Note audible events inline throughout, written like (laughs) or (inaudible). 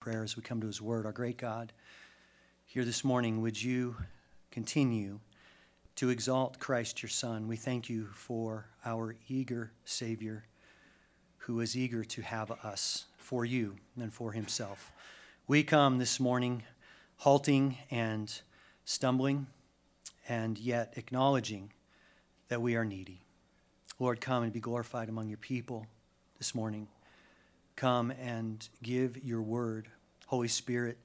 prayer as we come to his word. Our great God, here this morning, would you continue to exalt Christ your Son? We thank you for our eager Savior who is eager to have us for you and for himself. We come this morning halting and stumbling and yet acknowledging that we are needy. Lord, come and be glorified among your people this morning come and give your word. Holy Spirit,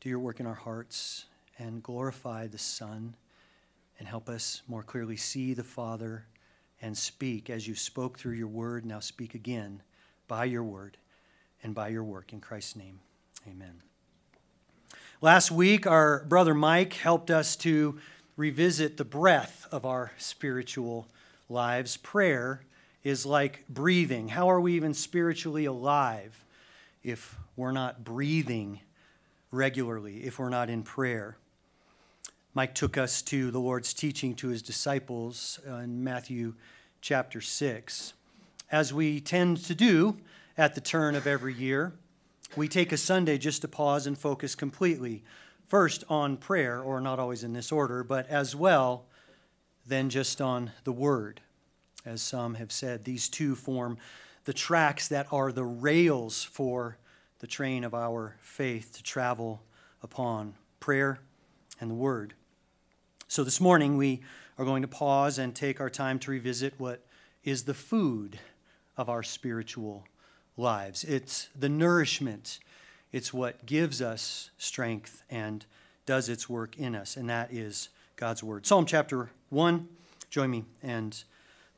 do your work in our hearts and glorify the Son and help us more clearly see the Father and speak as you spoke through your word. Now speak again by your word and by your work. In Christ's name, amen. Last week, our brother Mike helped us to revisit the breadth of our spiritual lives. Prayer is like breathing. How are we even spiritually alive if we're not breathing regularly, if we're not in prayer? Mike took us to the Lord's teaching to his disciples in Matthew chapter 6. As we tend to do at the turn of every year, we take a Sunday just to pause and focus completely. First on prayer, or not always in this order, but as well, then just on the Word as some have said. These two form the tracks that are the rails for the train of our faith to travel upon prayer and the Word. So this morning we are going to pause and take our time to revisit what is the food of our spiritual lives. It's the nourishment, it's what gives us strength and does its work in us, and that is God's Word. Psalm chapter 1, join me and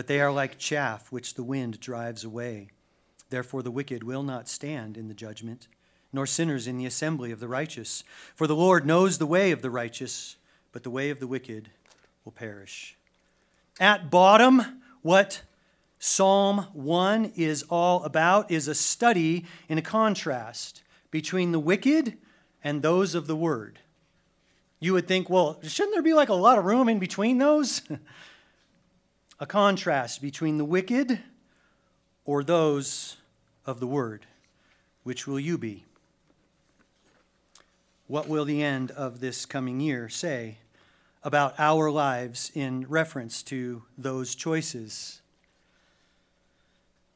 but they are like chaff which the wind drives away. Therefore, the wicked will not stand in the judgment, nor sinners in the assembly of the righteous. For the Lord knows the way of the righteous, but the way of the wicked will perish. At bottom, what Psalm 1 is all about is a study in a contrast between the wicked and those of the word. You would think, well, shouldn't there be like a lot of room in between those? (laughs) a contrast between the wicked or those of the word. Which will you be? What will the end of this coming year say about our lives in reference to those choices?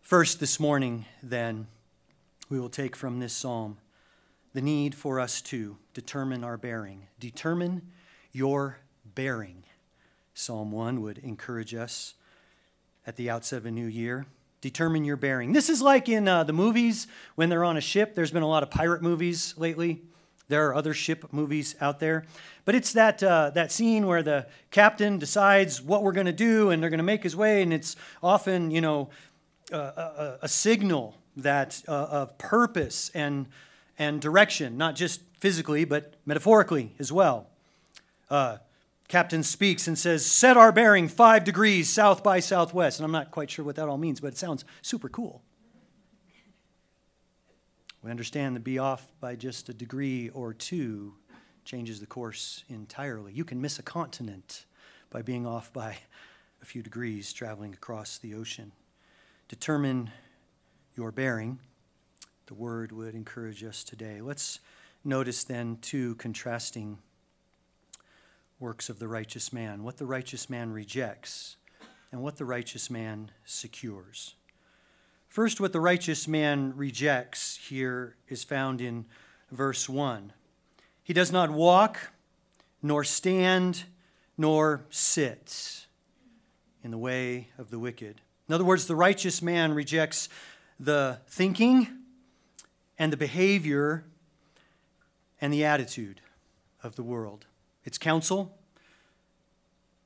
First, this morning, then, we will take from this psalm the need for us to determine our bearing. Determine your bearing. Psalm 1 would encourage us at the outset of a new year. Determine your bearing. This is like in uh, the movies when they're on a ship. There's been a lot of pirate movies lately. There are other ship movies out there. But it's that, uh, that scene where the captain decides what we're going to do and they're going to make his way, and it's often, you know, uh, a, a, signal that uh, of purpose and, and direction, not just physically, but metaphorically as well. Uh, captain speaks and says, Set our bearing five degrees south by southwest. And I'm not quite sure what that all means, but it sounds super cool. We understand that be off by just a degree or two changes the course entirely. You can miss a continent by being off by a few degrees traveling across the ocean. Determine your bearing. The word would encourage us today. Let's notice then two contrasting works of the righteous man, what the righteous man rejects, and what the righteous man secures. First, what the righteous man rejects here is found in verse 1. He does not walk, nor stand, nor sit in the way of the wicked. In other words, the righteous man rejects the thinking and the behavior and the attitude of the world its counsel,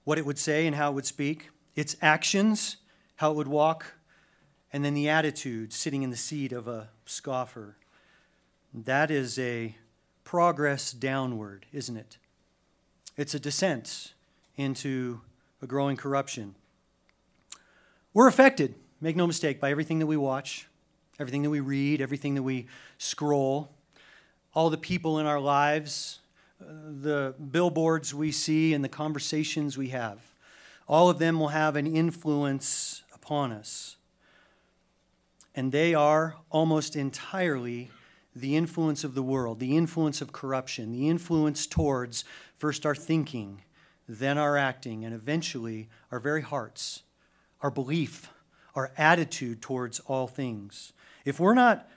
what it would say and how it would speak, its actions, how it would walk, and then the attitude sitting in the seat of a scoffer. That is a progress downward, isn't it? It's a descent into a growing corruption. We're affected, make no mistake, by everything that we watch, everything that we read, everything that we scroll, all the people in our lives, the billboards we see, and the conversations we have. All of them will have an influence upon us. And they are almost entirely the influence of the world, the influence of corruption, the influence towards first our thinking, then our acting, and eventually our very hearts, our belief, our attitude towards all things. If we're not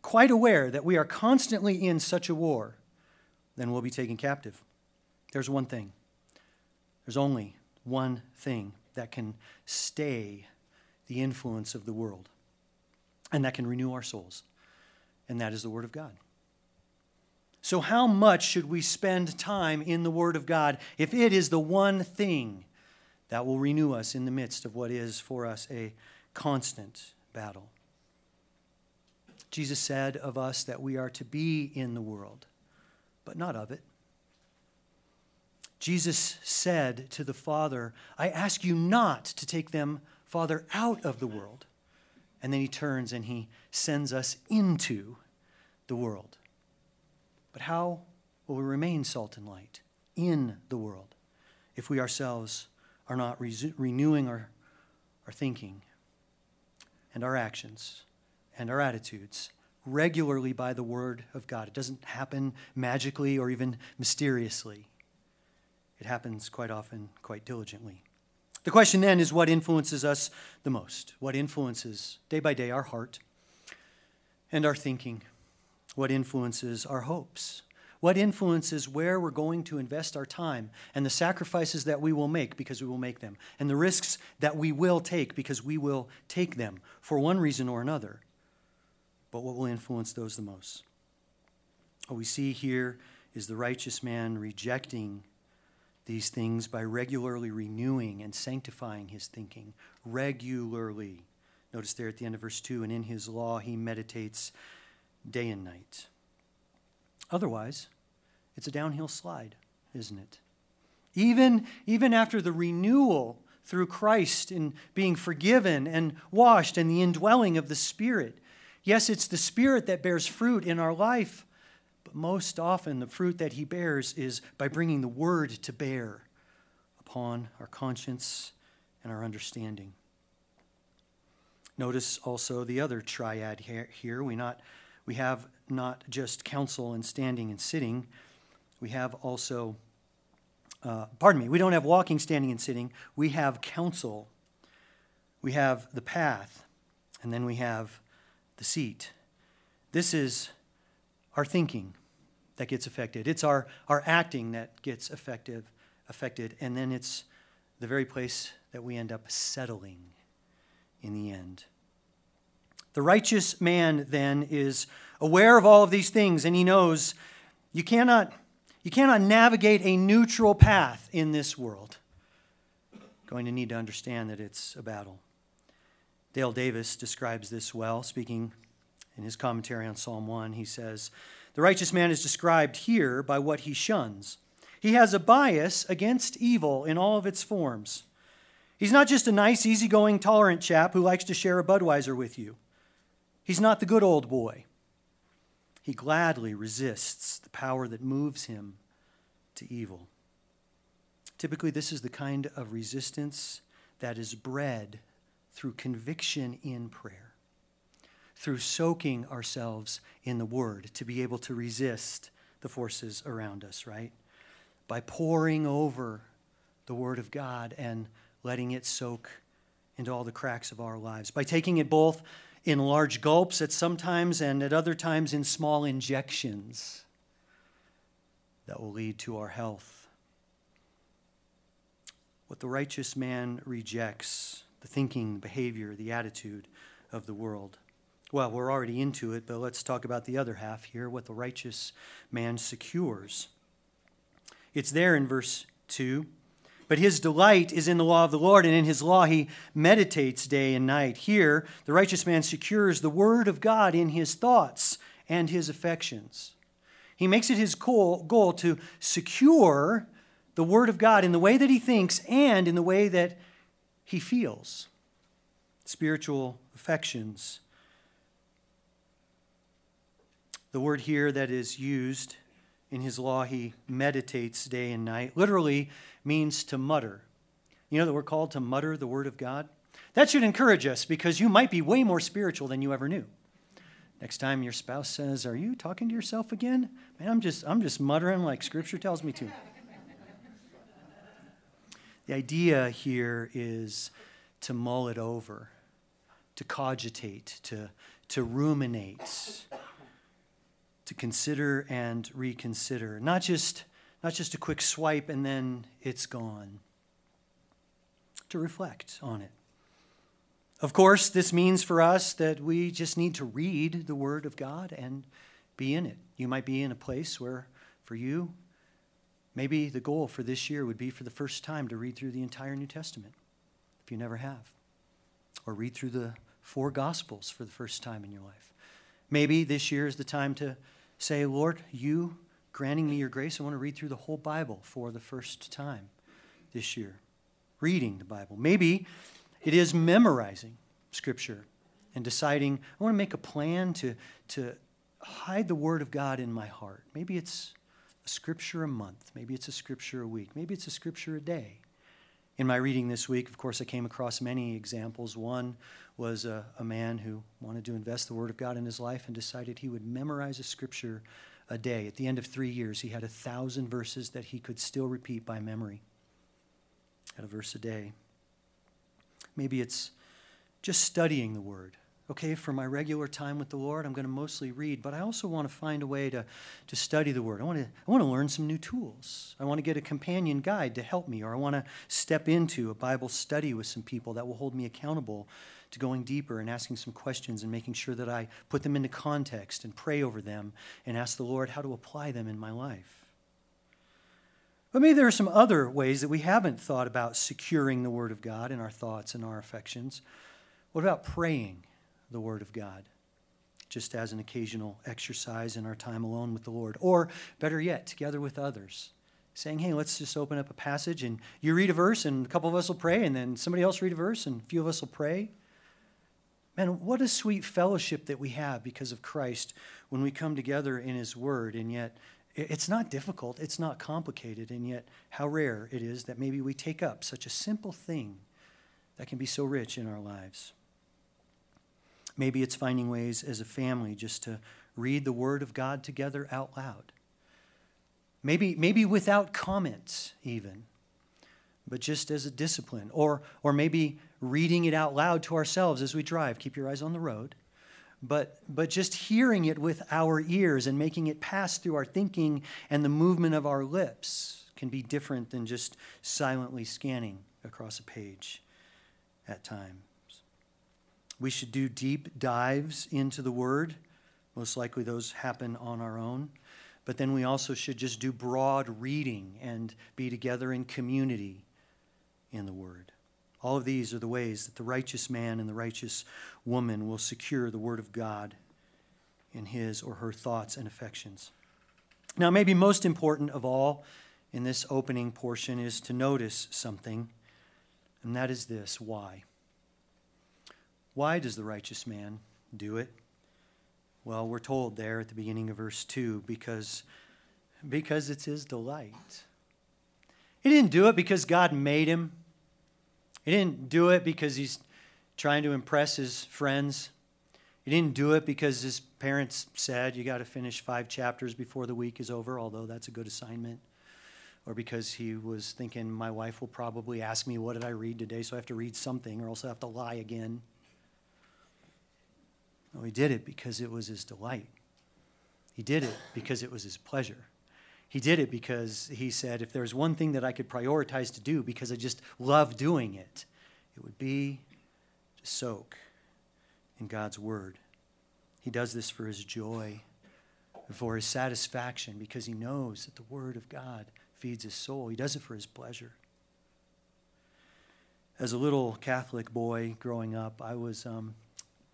quite aware that we are constantly in such a war, then we'll be taken captive. There's one thing. There's only one thing that can stay the influence of the world and that can renew our souls, and that is the Word of God. So, how much should we spend time in the Word of God if it is the one thing that will renew us in the midst of what is for us a constant battle? Jesus said of us that we are to be in the world, but not of it. Jesus said to the Father, I ask you not to take them, Father, out of the world. And then he turns and he sends us into the world. But how will we remain salt and light in the world if we ourselves are not re- renewing our, our thinking and our actions and our attitudes regularly by the Word of God? It doesn't happen magically or even mysteriously, it happens quite often, quite diligently. The question then is what influences us the most? What influences day by day our heart and our thinking? What influences our hopes? What influences where we're going to invest our time and the sacrifices that we will make because we will make them, and the risks that we will take because we will take them for one reason or another? But what will influence those the most? What we see here is the righteous man rejecting these things by regularly renewing and sanctifying his thinking. Regularly. Notice there at the end of verse 2 and in his law he meditates day and night. Otherwise, it's a downhill slide, isn't it? Even, even after the renewal through Christ in being forgiven and washed and the indwelling of the Spirit. Yes, it's the Spirit that bears fruit in our life, but most often, the fruit that he bears is by bringing the word to bear upon our conscience and our understanding. Notice also the other triad here. We, not, we have not just counsel and standing and sitting, we have also, uh, pardon me, we don't have walking, standing, and sitting. We have counsel, we have the path, and then we have the seat. This is our thinking that gets affected. It's our, our acting that gets effective, affected. And then it's the very place that we end up settling in the end. The righteous man then is aware of all of these things and he knows you cannot, you cannot navigate a neutral path in this world. Going to need to understand that it's a battle. Dale Davis describes this well, speaking in his commentary on Psalm 1. He says, the righteous man is described here by what he shuns. He has a bias against evil in all of its forms. He's not just a nice, easygoing, tolerant chap who likes to share a Budweiser with you. He's not the good old boy. He gladly resists the power that moves him to evil. Typically, this is the kind of resistance that is bred through conviction in prayer through soaking ourselves in the Word to be able to resist the forces around us, right? By pouring over the Word of God and letting it soak into all the cracks of our lives. By taking it both in large gulps at some times and at other times in small injections that will lead to our health. What the righteous man rejects, the thinking, the behavior, the attitude of the world. Well, we're already into it, but let's talk about the other half here what the righteous man secures. It's there in verse 2. But his delight is in the law of the Lord, and in his law he meditates day and night. Here, the righteous man secures the word of God in his thoughts and his affections. He makes it his goal, goal to secure the Word of God in the way that he thinks and in the way that he feels. Spiritual affections. The word here that is used in his law, he meditates day and night, literally means to mutter. You know that we're called to mutter the word of God? That should encourage us because you might be way more spiritual than you ever knew. Next time your spouse says, "Are you talking to yourself again?" Man, I'm just I'm just muttering like scripture tells me to. The idea here is to mull it over, to cogitate, to, to ruminate, to consider and reconsider. Not just, not just a quick swipe and then it's gone. To reflect on it. Of course, this means for us that we just need to read the Word of God and be in it. You might be in a place where, for you, Maybe the goal for this year would be for the first time to read through the entire New Testament, if you never have, or read through the four Gospels for the first time in your life. Maybe this year is the time to say, Lord, you granting me your grace, I want to read through the whole Bible for the first time this year. Reading the Bible. Maybe it is memorizing Scripture and deciding, I want to make a plan to, to hide the Word of God in my heart. Maybe it's scripture a month. Maybe it's a scripture a week. Maybe it's a scripture a day. In my reading this week, of course, I came across many examples. One was a, a, man who wanted to invest the Word of God in his life and decided he would memorize a scripture a day. At the end of three years, he had a thousand verses that he could still repeat by memory at a verse a day. Maybe it's just studying the Word okay, for my regular time with the Lord, I'm going to mostly read, but I also want to find a way to, to study the Word. I want to, I want to learn some new tools. I want to get a companion guide to help me, or I want to step into a Bible study with some people that will hold me accountable to going deeper and asking some questions and making sure that I put them into context and pray over them and ask the Lord how to apply them in my life. But maybe there are some other ways that we haven't thought about securing the Word of God in our thoughts and our affections. What about praying? The Word of God, just as an occasional exercise in our time alone with the Lord. Or, better yet, together with others, saying, hey, let's just open up a passage and you read a verse and a couple of us will pray, and then somebody else read a verse and a few of us will pray. Man, what a sweet fellowship that we have because of Christ when we come together in His Word, and yet it's not difficult, it's not complicated, and yet how rare it is that maybe we take up such a simple thing that can be so rich in our lives. Maybe it's finding ways as a family just to read the Word of God together out loud. Maybe, maybe without comments, even, but just as a discipline. Or, or maybe reading it out loud to ourselves as we drive. Keep your eyes on the road. But, but just hearing it with our ears and making it pass through our thinking and the movement of our lips can be different than just silently scanning across a page at times. We should do deep dives into the Word. Most likely those happen on our own. But then we also should just do broad reading and be together in community in the Word. All of these are the ways that the righteous man and the righteous woman will secure the Word of God in his or her thoughts and affections. Now, maybe most important of all in this opening portion is to notice something, and that is this why? Why does the righteous man do it? Well, we're told there at the beginning of verse 2 because, because it's his delight. He didn't do it because God made him, he didn't do it because he's trying to impress his friends. He didn't do it because his parents said, You got to finish five chapters before the week is over, although that's a good assignment. Or because he was thinking, My wife will probably ask me, What did I read today? So I have to read something, or else I have to lie again. No, he did it because it was his delight. He did it because it was his pleasure. He did it because he said, if there's one thing that I could prioritize to do because I just love doing it, it would be to soak in God's word. He does this for his joy, for his satisfaction, because he knows that the word of God feeds his soul. He does it for his pleasure. As a little Catholic boy growing up, I was, um,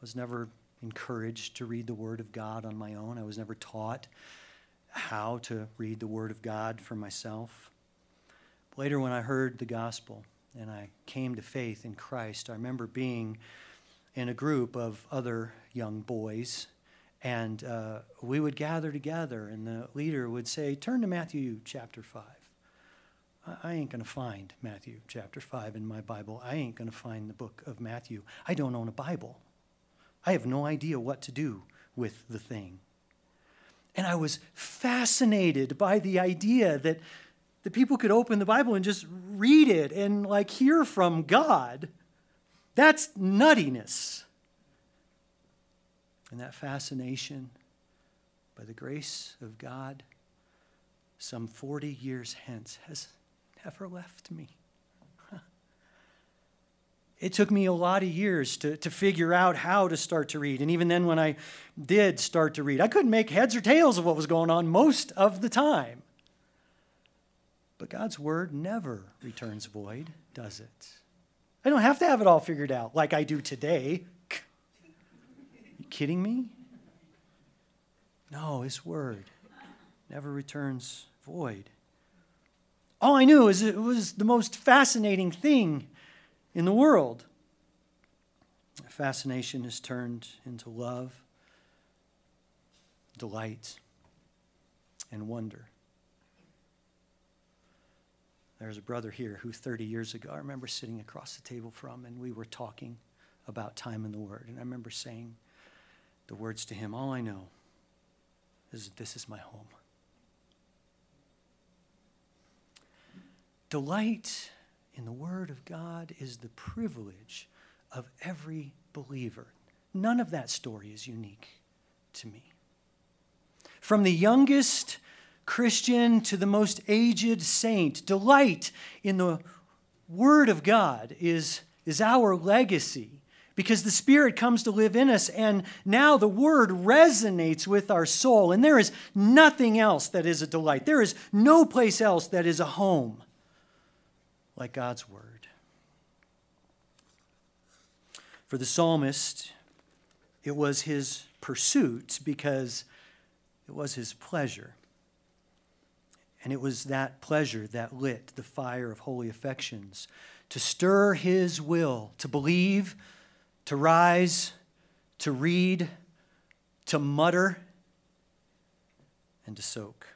was never encouraged to read the Word of God on my own. I was never taught how to read the Word of God for myself. Later, when I heard the gospel and I came to faith in Christ, I remember being in a group of other young boys, and uh, we would gather together, and the leader would say, Turn to Matthew chapter 5. I ain't going to find Matthew chapter 5 in my Bible. I ain't going to find the book of Matthew. I don't own a Bible. I have no idea what to do with the thing. And I was fascinated by the idea that the people could open the Bible and just read it and like hear from God. That's nuttiness. And that fascination, by the grace of God, some 40 years hence, has never left me. It took me a lot of years to, to figure out how to start to read. And even then, when I did start to read, I couldn't make heads or tails of what was going on most of the time. But God's word never returns void, does it? I don't have to have it all figured out like I do today. You kidding me? No, His word never returns void. All I knew is it was the most fascinating thing in the world. Fascination is turned into love, delight, and wonder. There's a brother here who 30 years ago, I remember sitting across the table from, and we were talking about time in the Word. And I remember saying the words to him All I know is that this is my home. Delight in the Word of God is the privilege of every believer. None of that story is unique to me. From the youngest Christian to the most aged saint, delight in the Word of God is, is our legacy because the Spirit comes to live in us, and now the Word resonates with our soul, and there is nothing else that is a delight. There is no place else that is a home like God's Word. For the psalmist, it was his pursuit because it was his pleasure. And it was that pleasure that lit the fire of holy affections to stir his will, to believe, to rise, to read, to mutter, and to soak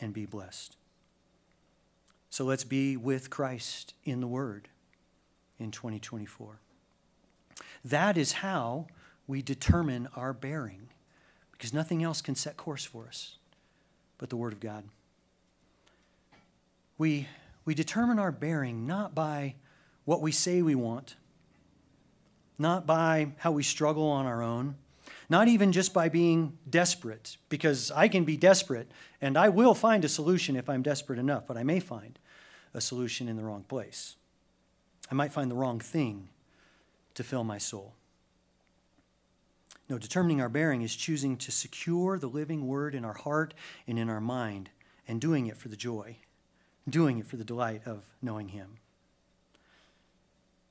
and be blessed. So let's be with Christ in the Word in 2024. That is how we determine our bearing, because nothing else can set course for us but the Word of God. We, we determine our bearing not by what we say we want, not by how we struggle on our own, not even just by being desperate, because I can be desperate and I will find a solution if I'm desperate enough, but I may find a solution in the wrong place. I might find the wrong thing to fill my soul. No, determining our bearing is choosing to secure the living word in our heart and in our mind and doing it for the joy, doing it for the delight of knowing Him.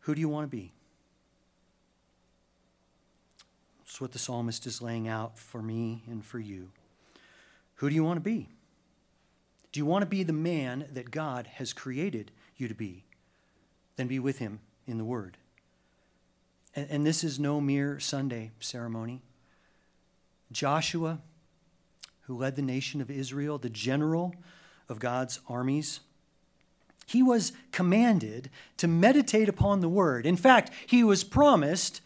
Who do you want to be? That's what the psalmist is laying out for me and for you. Who do you want to be? Do you want to be the man that God has created you to be? Then be with him in the Word. And, and this is no mere Sunday ceremony. Joshua, who led the nation of Israel, the general of God's armies, he was commanded to meditate upon the Word. In fact, he was promised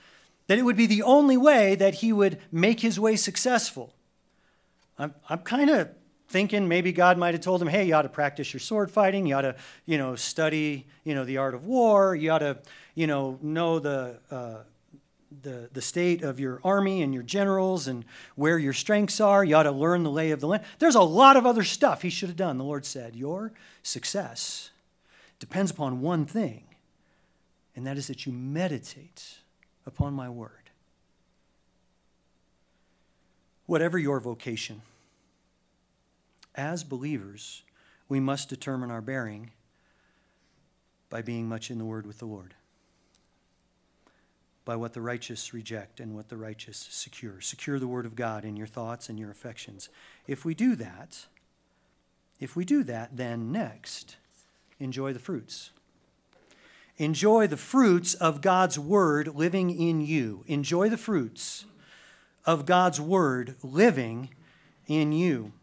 that it would be the only way that he would make his way successful. I'm, I'm kind of thinking maybe God might have told him, hey, you ought to practice your sword fighting. You ought to, you know, study, you know, the art of war. You ought to, you know, know the, uh, the, the state of your army and your generals and where your strengths are. You ought to learn the lay of the land. There's a lot of other stuff he should have done. The Lord said, your success depends upon one thing, and that is that you meditate upon my word. Whatever your vocation, as believers, we must determine our bearing by being much in the Word with the Lord. by what the righteous reject and what the righteous secure. Secure the Word of God in your thoughts and your affections. If we do that, if we do that, then next, enjoy the fruits. Enjoy the fruits of God's Word living in you. Enjoy the fruits of God's Word living in you.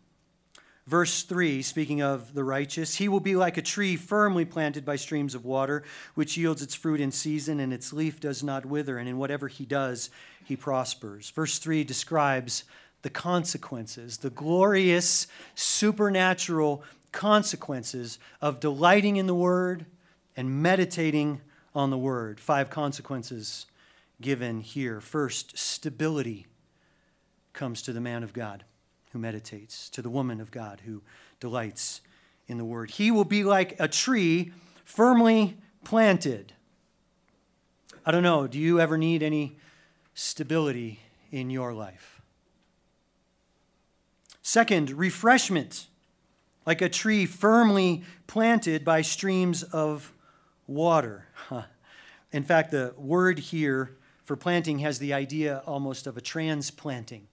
Verse 3, speaking of the righteous, he will be like a tree firmly planted by streams of water, which yields its fruit in season, and its leaf does not wither, and in whatever he does, he prospers. Verse 3 describes the consequences, the glorious supernatural consequences of delighting in the Word and meditating on the Word. Five consequences given here. First, stability comes to the man of God who meditates, to the woman of God who delights in the word. He will be like a tree firmly planted. I don't know, do you ever need any stability in your life? Second, refreshment, like a tree firmly planted by streams of water. (laughs) In fact, the word here for planting has the idea almost of a transplanting.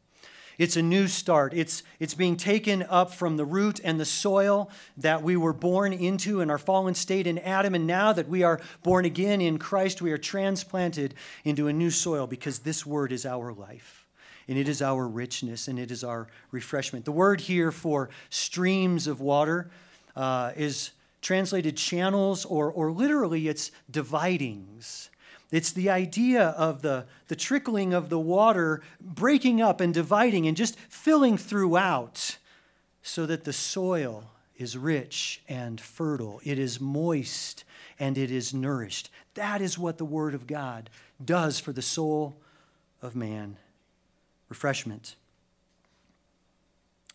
It's a new start. It's, it's being taken up from the root and the soil that we were born into in our fallen state in Adam. And now that we are born again in Christ, we are transplanted into a new soil because this word is our life. And it is our richness and it is our refreshment. The word here for streams of water uh, is translated channels, or, or literally it's dividings. It's the idea of the, the trickling of the water breaking up and dividing and just filling throughout so that the soil is rich and fertile. It is moist and it is nourished. That is what the Word of God does for the soul of man. Refreshment.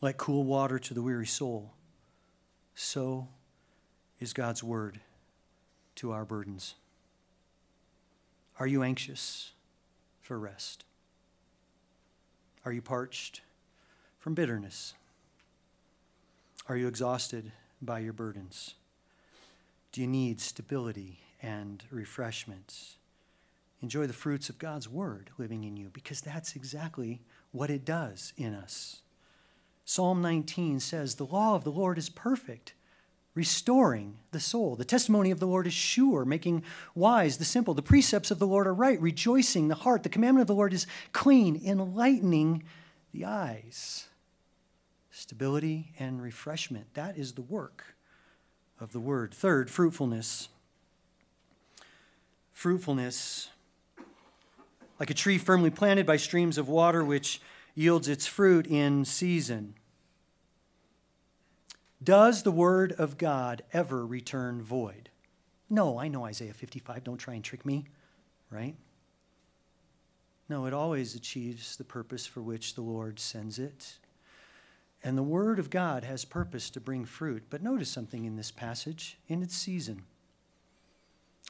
Like cool water to the weary soul, so is God's Word to our burdens. Are you anxious for rest? Are you parched from bitterness? Are you exhausted by your burdens? Do you need stability and refreshment? Enjoy the fruits of God's word living in you because that's exactly what it does in us. Psalm 19 says, The law of the Lord is perfect restoring the soul. The testimony of the Lord is sure, making wise the simple. The precepts of the Lord are right, rejoicing the heart. The commandment of the Lord is clean, enlightening the eyes. Stability and refreshment. That is the work of the word. Third, fruitfulness. Fruitfulness, like a tree firmly planted by streams of water, which yields its fruit in season. Does the word of God ever return void? No, I know Isaiah 55. Don't try and trick me, right? No, it always achieves the purpose for which the Lord sends it. And the Word of God has purpose to bring fruit. But notice something in this passage in its season.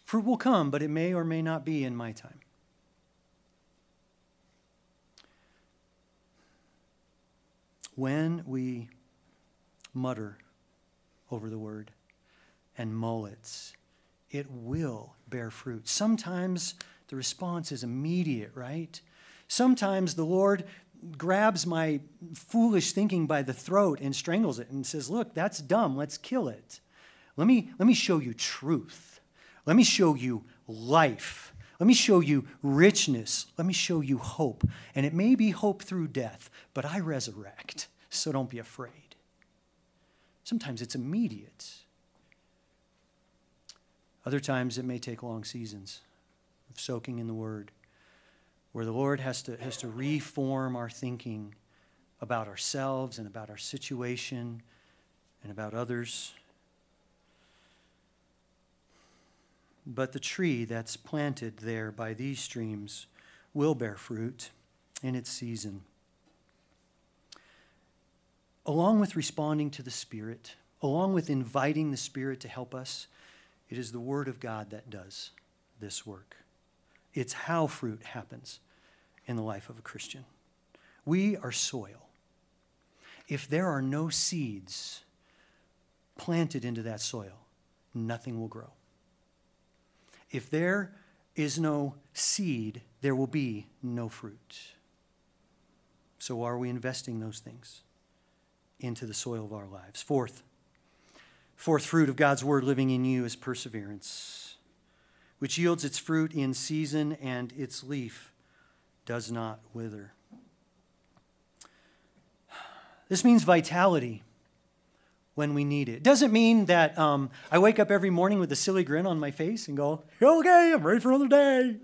Fruit will come, but it may or may not be in my time. When we mutter over the word and mullets, it will bear fruit. Sometimes the response is immediate, right? Sometimes the Lord grabs my foolish thinking by the throat and strangles it and says, Look, that's dumb. Let's kill it. Let me, let me show you truth. Let me show you life. Let me show you richness. Let me show you hope. And it may be hope through death, but I resurrect. So don't be afraid. Sometimes it's immediate. Other times it may take long seasons of soaking in the Word, where the Lord has to, has to reform our thinking about ourselves and about our situation and about others. But the tree that's planted there by these streams will bear fruit in its season along with responding to the Spirit, along with inviting the Spirit to help us, it is the Word of God that does this work. It's how fruit happens in the life of a Christian. We are soil. If there are no seeds planted into that soil, nothing will grow. If there is no seed, there will be no fruit. So, are we investing those things into the soil of our lives? Fourth, fourth fruit of God's word living in you is perseverance, which yields its fruit in season and its leaf does not wither. This means vitality when we need it. It Doesn't mean that um, I wake up every morning with a silly grin on my face and go, okay, I'm ready for another day.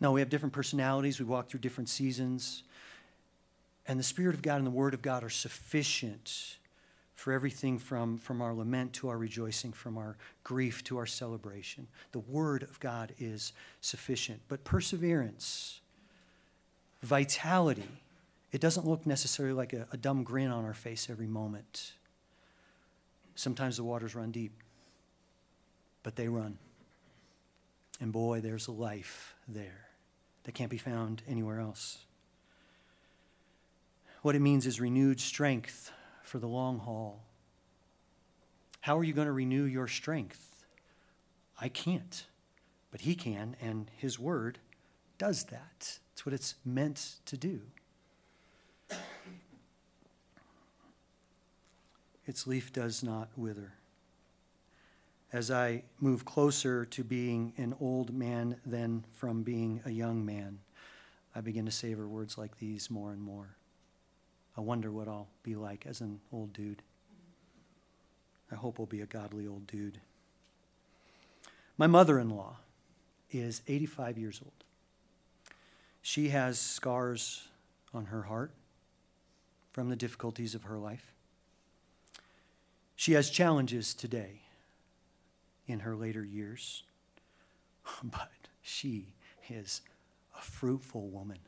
No, we have different personalities. We walk through different seasons. And the Spirit of God and the Word of God are sufficient for everything from, from our lament to our rejoicing, from our grief to our celebration. The Word of God is sufficient. But perseverance, vitality, it doesn't look necessarily like a, a dumb grin on our face every moment. Sometimes the waters run deep, but they run. And boy, there's a life there that can't be found anywhere else. What it means is renewed strength for the long haul. How are you going to renew your strength? I can't, but He can, and His Word does that. It's what it's meant to do. its leaf does not wither. As I move closer to being an old man than from being a young man, I begin to savor words like these more and more. I wonder what I'll be like as an old dude. I hope I'll be a godly old dude. My mother in law is 85 years old. She has scars on her heart from the difficulties of her life. She has challenges today in her later years, (laughs) but she is a fruitful woman.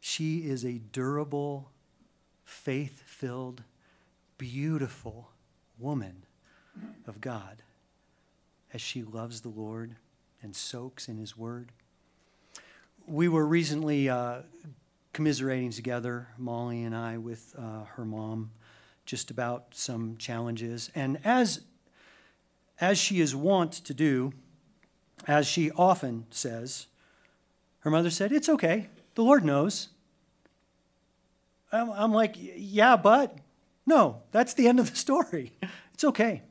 She is a durable, faith filled, beautiful woman of God as she loves the Lord and soaks in His Word. We were recently uh, commiserating together, Molly and I, with uh, her mom, just about some challenges. And as, as she is wont to do, as she often says, her mother said, It's okay. The Lord knows. I'm, I'm like, Yeah, but no, that's the end of the story. (laughs) It's okay.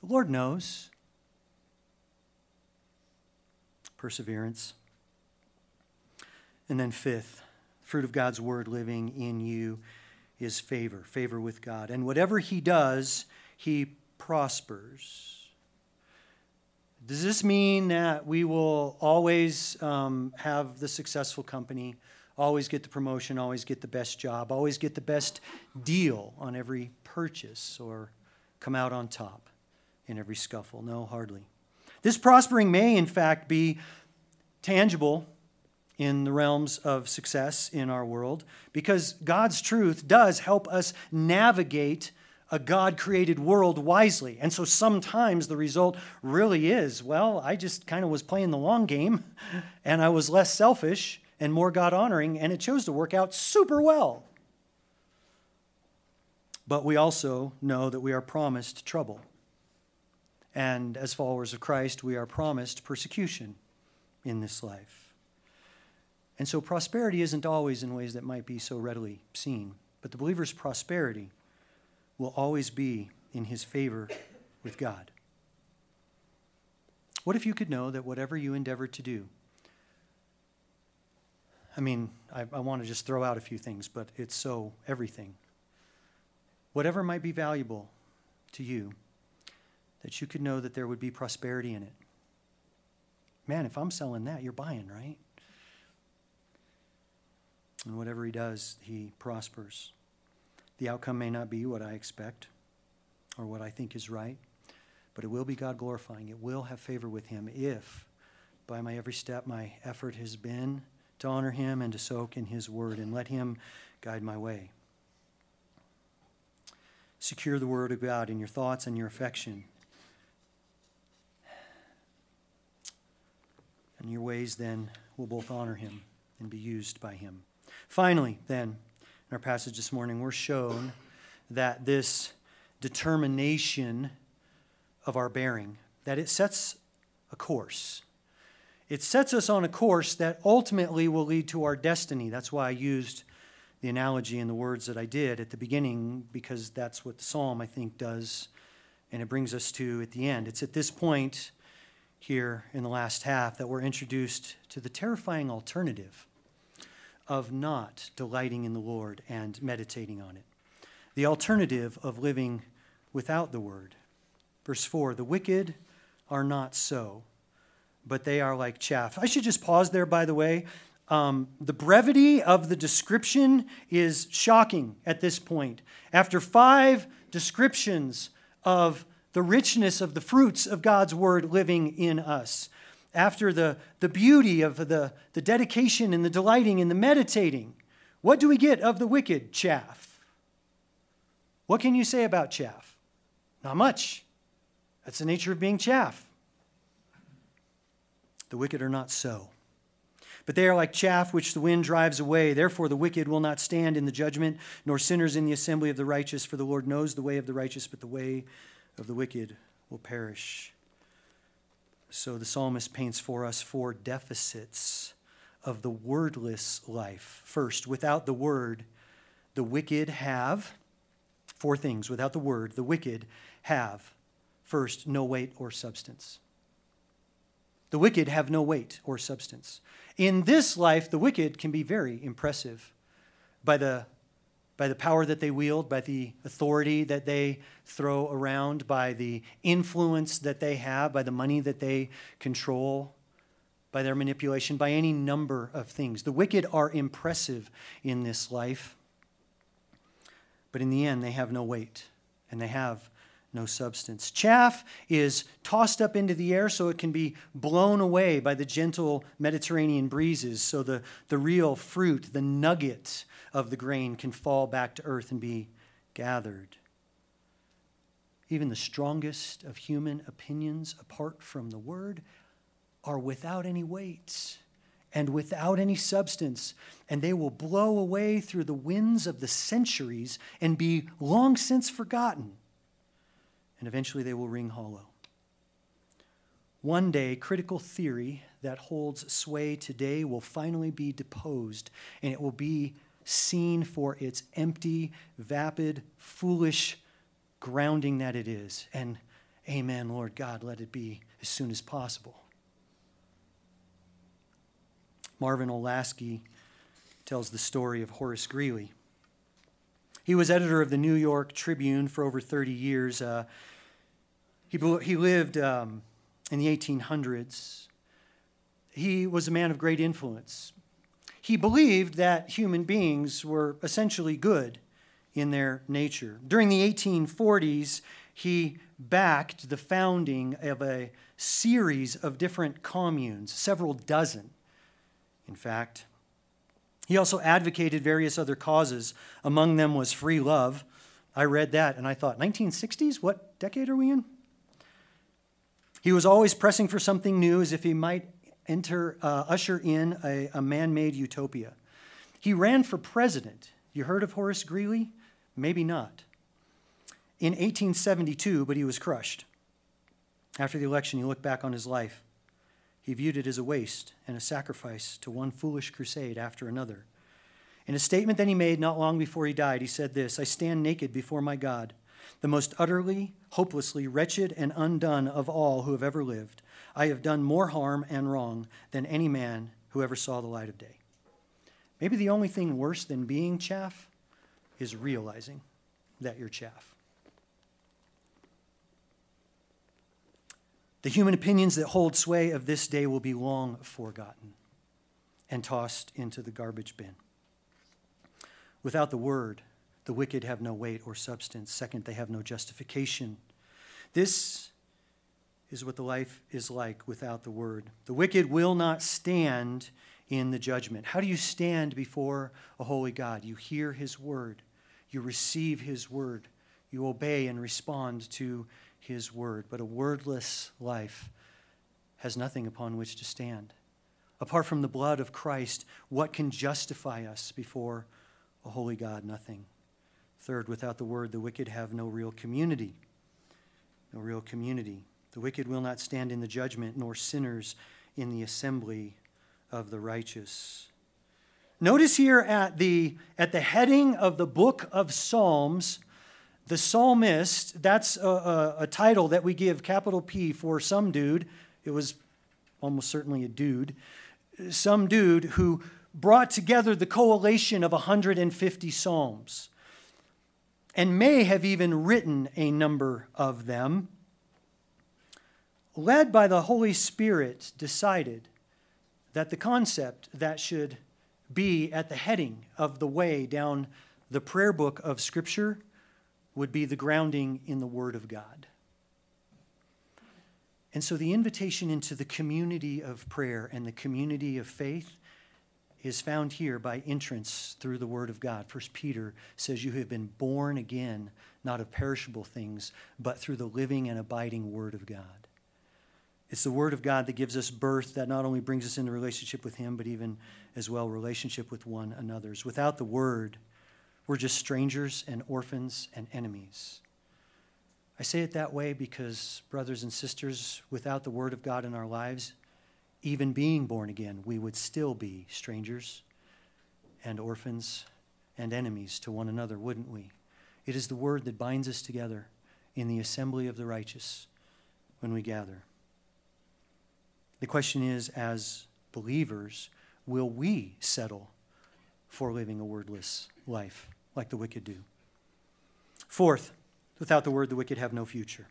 The Lord knows. Perseverance. And then, fifth, fruit of God's word living in you is favor, favor with God. And whatever he does, he prospers. Does this mean that we will always um, have the successful company, always get the promotion, always get the best job, always get the best deal on every purchase, or come out on top in every scuffle? No, hardly. This prospering may, in fact, be tangible in the realms of success in our world because God's truth does help us navigate a God created world wisely. And so sometimes the result really is well, I just kind of was playing the long game (laughs) and I was less selfish and more God honoring, and it chose to work out super well. But we also know that we are promised trouble. And as followers of Christ, we are promised persecution in this life. And so prosperity isn't always in ways that might be so readily seen. But the believer's prosperity will always be in his favor with God. What if you could know that whatever you endeavor to do, I mean, I, I want to just throw out a few things, but it's so everything. Whatever might be valuable to you, that you could know that there would be prosperity in it. Man, if I'm selling that, you're buying, right? And whatever he does, he prospers. The outcome may not be what I expect or what I think is right, but it will be God glorifying. It will have favor with him if, by my every step, my effort has been to honor him and to soak in his word and let him guide my way. Secure the word of God in your thoughts and your affection. And your ways then will both honor him and be used by him. Finally, then, our passage this morning, we're shown that this determination of our bearing, that it sets a course. It sets us on a course that ultimately will lead to our destiny. That's why I used the analogy and the words that I did at the beginning, because that's what the psalm, I think, does. And it brings us to at the end. It's at this point here in the last half that we're introduced to the terrifying alternative of not delighting in the Lord and meditating on it. The alternative of living without the word. Verse 4 The wicked are not so, but they are like chaff. I should just pause there, by the way. Um, the brevity of the description is shocking at this point. After five descriptions of the richness of the fruits of God's word living in us, after the, the beauty of the, the dedication and the delighting and the meditating, what do we get of the wicked chaff? What can you say about chaff? Not much. That's the nature of being chaff. The wicked are not so. But they are like chaff which the wind drives away. Therefore, the wicked will not stand in the judgment, nor sinners in the assembly of the righteous. For the Lord knows the way of the righteous, but the way of the wicked will perish. So the psalmist paints for us four deficits of the wordless life. First, without the word, the wicked have four things. Without the word, the wicked have first, no weight or substance. The wicked have no weight or substance. In this life, the wicked can be very impressive by the, by the power that they wield, by the authority that they throw around, by the influence that they have, by the money that they control, by their manipulation, by any number of things. The wicked are impressive in this life, but in the end, they have no weight and they have no substance. Chaff is tossed up into the air so it can be blown away by the gentle Mediterranean breezes, so the, the real fruit, the nugget of the grain, can fall back to earth and be gathered. Even the strongest of human opinions, apart from the word, are without any weight and without any substance, and they will blow away through the winds of the centuries and be long since forgotten and eventually they will ring hollow. One day, critical theory that holds sway today will finally be deposed, and it will be seen for its empty, vapid, foolish grounding that it is. And amen, Lord God, let it be as soon as possible. Marvin Olasky tells the story of Horace Greeley. He was editor of the New York Tribune for over 30 years. Uh, he, he lived um, in the 1800s. He was a man of great influence. He believed that human beings were essentially good in their nature. During the 1840s, he backed the founding of a series of different communes, several dozen, in fact. He also advocated various other causes. Among them was free love. I read that and I thought, 1960s? What decade are we in? He was always pressing for something new as if he might enter, uh, usher in a, a man made utopia. He ran for president. You heard of Horace Greeley? Maybe not. In 1872, but he was crushed. After the election, he looked back on his life. He viewed it as a waste and a sacrifice to one foolish crusade after another. In a statement that he made not long before he died, he said this I stand naked before my God the most utterly, hopelessly wretched and undone of all who have ever lived. I have done more harm and wrong than any man who ever saw the light of day. Maybe the only thing worse than being chaff is realizing that you're chaff. The human opinions that hold sway of this day will be long forgotten and tossed into the garbage bin. Without the word, the wicked have no weight or substance. Second, they have no justification. This is what the life is like without the word. The wicked will not stand in the judgment. How do you stand before a holy God? You hear his word, you receive his word, you obey and respond to his word. But a wordless life has nothing upon which to stand. Apart from the blood of Christ, what can justify us before a holy God? Nothing. Third, without the word, the wicked have no real community. No real community. The wicked will not stand in the judgment, nor sinners in the assembly of the righteous. Notice here at the, at the heading of the book of Psalms, the psalmist, that's a, a, a, title that we give capital P for some dude. It was almost certainly a dude. Some dude who brought together the collation of 150 psalms and may have even written a number of them. Led by the Holy Spirit, decided that the concept that should be at the heading of the way down the prayer book of Scripture would be the grounding in the Word of God. And so the invitation into the community of prayer and the community of faith is found here by entrance through the Word of God. First Peter says, You have been born again, not of perishable things, but through the living and abiding Word of God. It's the Word of God that gives us birth, that not only brings us into relationship with Him, but even as well relationship with one another's. Without the Word, we're just strangers and orphans and enemies. I say it that way because, brothers and sisters, without the Word of God in our lives, even being born again, we would still be strangers and orphans and enemies to one another, wouldn't we? It is the Word that binds us together in the assembly of the righteous when we gather. The question is, as believers, will we settle for living a wordless life like the wicked do? Fourth, without the word, the wicked have no future.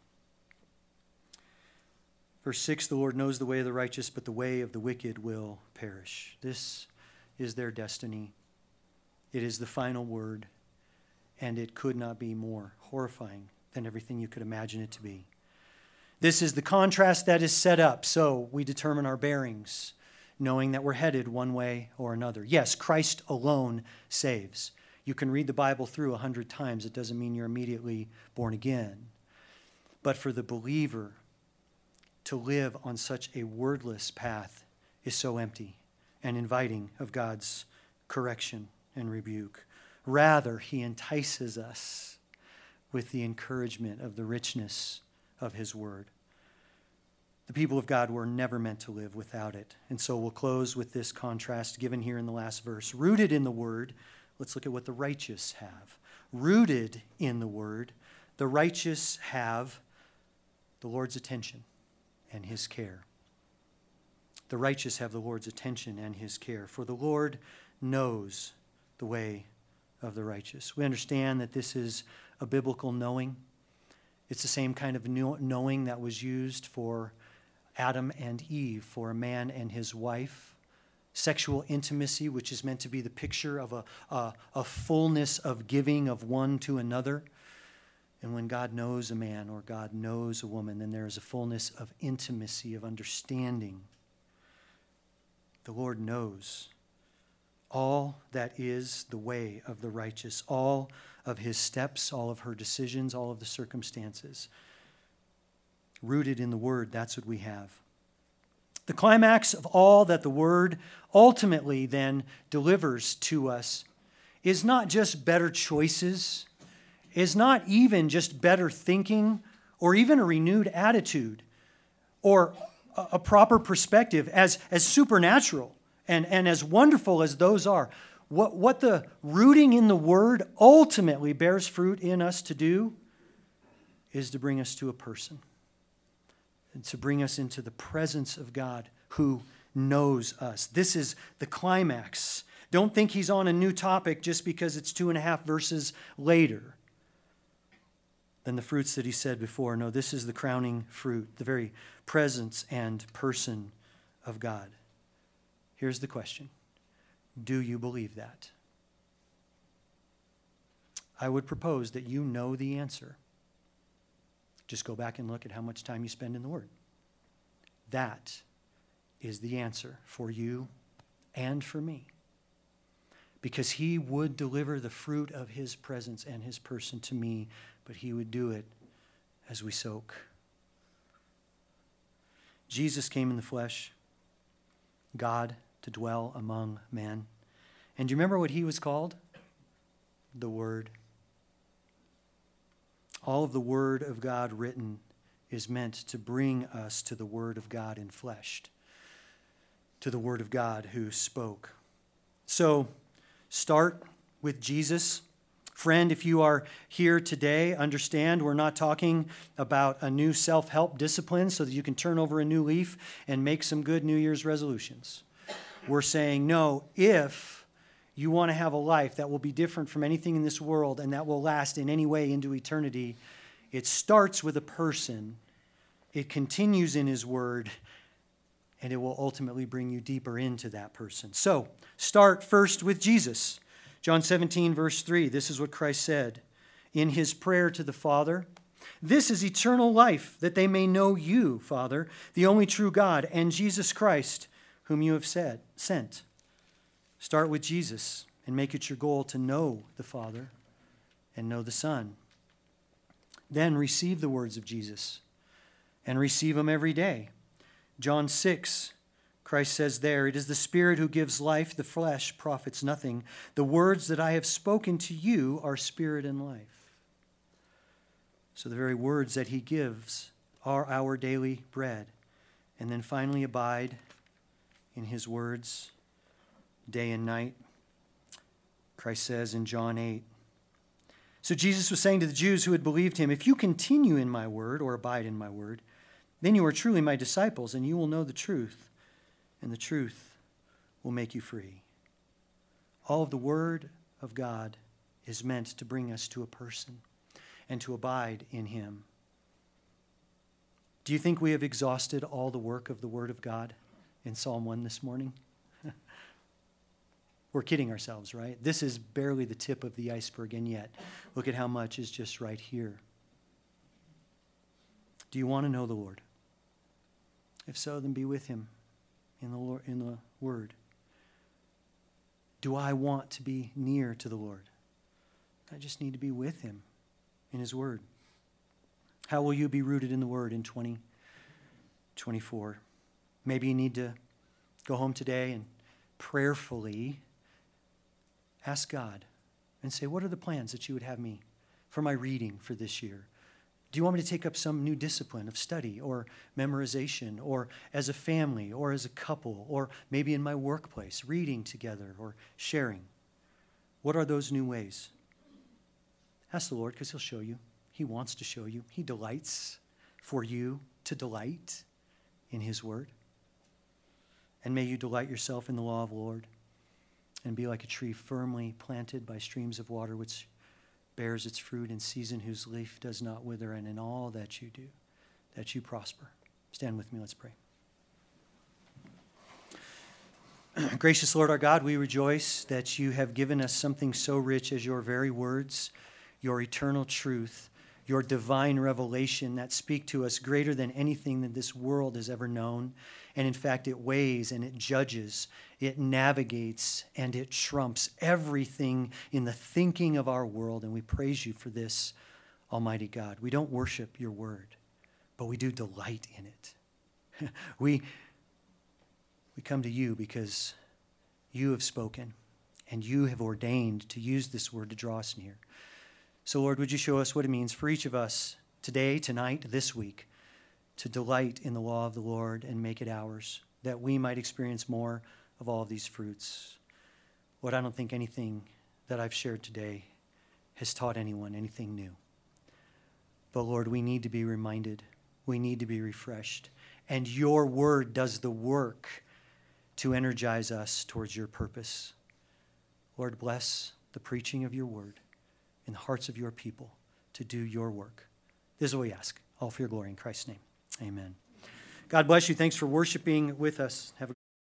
Verse 6 The Lord knows the way of the righteous, but the way of the wicked will perish. This is their destiny. It is the final word, and it could not be more horrifying than everything you could imagine it to be. This is the contrast that is set up so we determine our bearings, knowing that we're headed one way or another. Yes, Christ alone saves. You can read the Bible through a hundred times, it doesn't mean you're immediately born again. But for the believer, to live on such a wordless path is so empty and inviting of God's correction and rebuke. Rather, he entices us with the encouragement of the richness of His Word. The people of God were never meant to live without it. And so we'll close with this contrast given here in the last verse. Rooted in the Word, let's look at what the righteous have. Rooted in the Word, the righteous have the Lord's attention and His care. The righteous have the Lord's attention and His care, for the Lord knows the way of the righteous. We understand that this is a biblical knowing. It's the same kind of knowing that was used for Adam and Eve, for a man and his wife. Sexual intimacy, which is meant to be the picture of a, a, a fullness of giving of one to another. And when God knows a man or God knows a woman, then there is a fullness of intimacy, of understanding. The Lord knows all that is the way of the righteous, all of his steps, all of her decisions, all of the circumstances. Rooted in the Word, that's what we have. The climax of all that the Word ultimately then delivers to us is not just better choices, is not even just better thinking or even a renewed attitude or a proper perspective as, as supernatural and, and as wonderful as those are, what, what the rooting in the Word ultimately bears fruit in us to do is to bring us to a person and to bring us into the presence of God who knows us. This is the climax. Don't think he's on a new topic just because it's two and a half verses later than the fruits that he said before. No, this is the crowning fruit, the very presence and person of God. Here's the question Do you believe that? I would propose that you know the answer. Just go back and look at how much time you spend in the Word. That is the answer for you and for me. Because He would deliver the fruit of His presence and His person to me, but He would do it as we soak. Jesus came in the flesh. God to dwell among men. And do you remember what he was called? The Word. All of the Word of God written is meant to bring us to the Word of God in flesh, to the Word of God who spoke. So start with Jesus. Friend, if you are here today, understand we're not talking about a new self help discipline so that you can turn over a new leaf and make some good New Year's resolutions. We're saying, no, if you want to have a life that will be different from anything in this world and that will last in any way into eternity, it starts with a person, it continues in His Word, and it will ultimately bring you deeper into that person. So, start first with Jesus. John 17, verse 3, this is what Christ said in his prayer to the Father This is eternal life, that they may know you, Father, the only true God, and Jesus Christ, whom you have said, sent. Start with Jesus and make it your goal to know the Father and know the Son. Then receive the words of Jesus and receive them every day. John 6, Christ says there, It is the Spirit who gives life, the flesh profits nothing. The words that I have spoken to you are spirit and life. So the very words that He gives are our daily bread. And then finally, abide in His words day and night. Christ says in John 8. So Jesus was saying to the Jews who had believed him, If you continue in my word or abide in my word, then you are truly my disciples, and you will know the truth and the truth will make you free. All of the Word of God is meant to bring us to a person and to abide in Him. Do you think we have exhausted all the work of the Word of God in Psalm 1 this morning? (laughs) We're kidding ourselves, right? This is barely the tip of the iceberg, and yet, look at how much is just right here. Do you want to know the Lord? If so, then be with Him in the, Lord, in the Word? Do I want to be near to the Lord? I just need to be with Him in His Word. How will you be rooted in the Word in 2024? Maybe you need to go home today and prayerfully ask God and say, What are the plans that you would have me for my reading for this year? Do you want me to take up some new discipline of study or memorization or as a family or as a couple or maybe in my workplace, reading together or sharing? What are those new ways? Ask the Lord because He'll show you. He wants to show you. He delights for you to delight in His Word. And may you delight yourself in the law of the Lord and be like a tree firmly planted by streams of water, which bears its fruit in season, whose leaf does not wither, and in all that you do, that you prosper. Stand with me, let's pray. (clears throat) Gracious Lord our God, we rejoice that you have given us something so rich as your very words, your eternal truth, your divine revelation that speak to us greater than anything that this world has ever known. And in fact, it weighs and it judges, it navigates, and it trumps everything in the thinking of our world. And we praise you for this, Almighty God. We don't worship your word, but we do delight in it. (laughs) we, we come to you because you have spoken and you have ordained to use this word to draw us near. So, Lord, would you show us what it means for each of us today, tonight, this week, to delight in the law of the Lord and make it ours, that we might experience more of all of these fruits. Lord, I don't think anything that I've shared today has taught anyone anything new. But Lord, we need to be reminded, we need to be refreshed. And your word does the work to energize us towards your purpose. Lord, bless the preaching of your word in the hearts of your people to do your work. This is what we ask, all for your glory in Christ's name. Amen. God bless you. Thanks for worshiping with us. Have a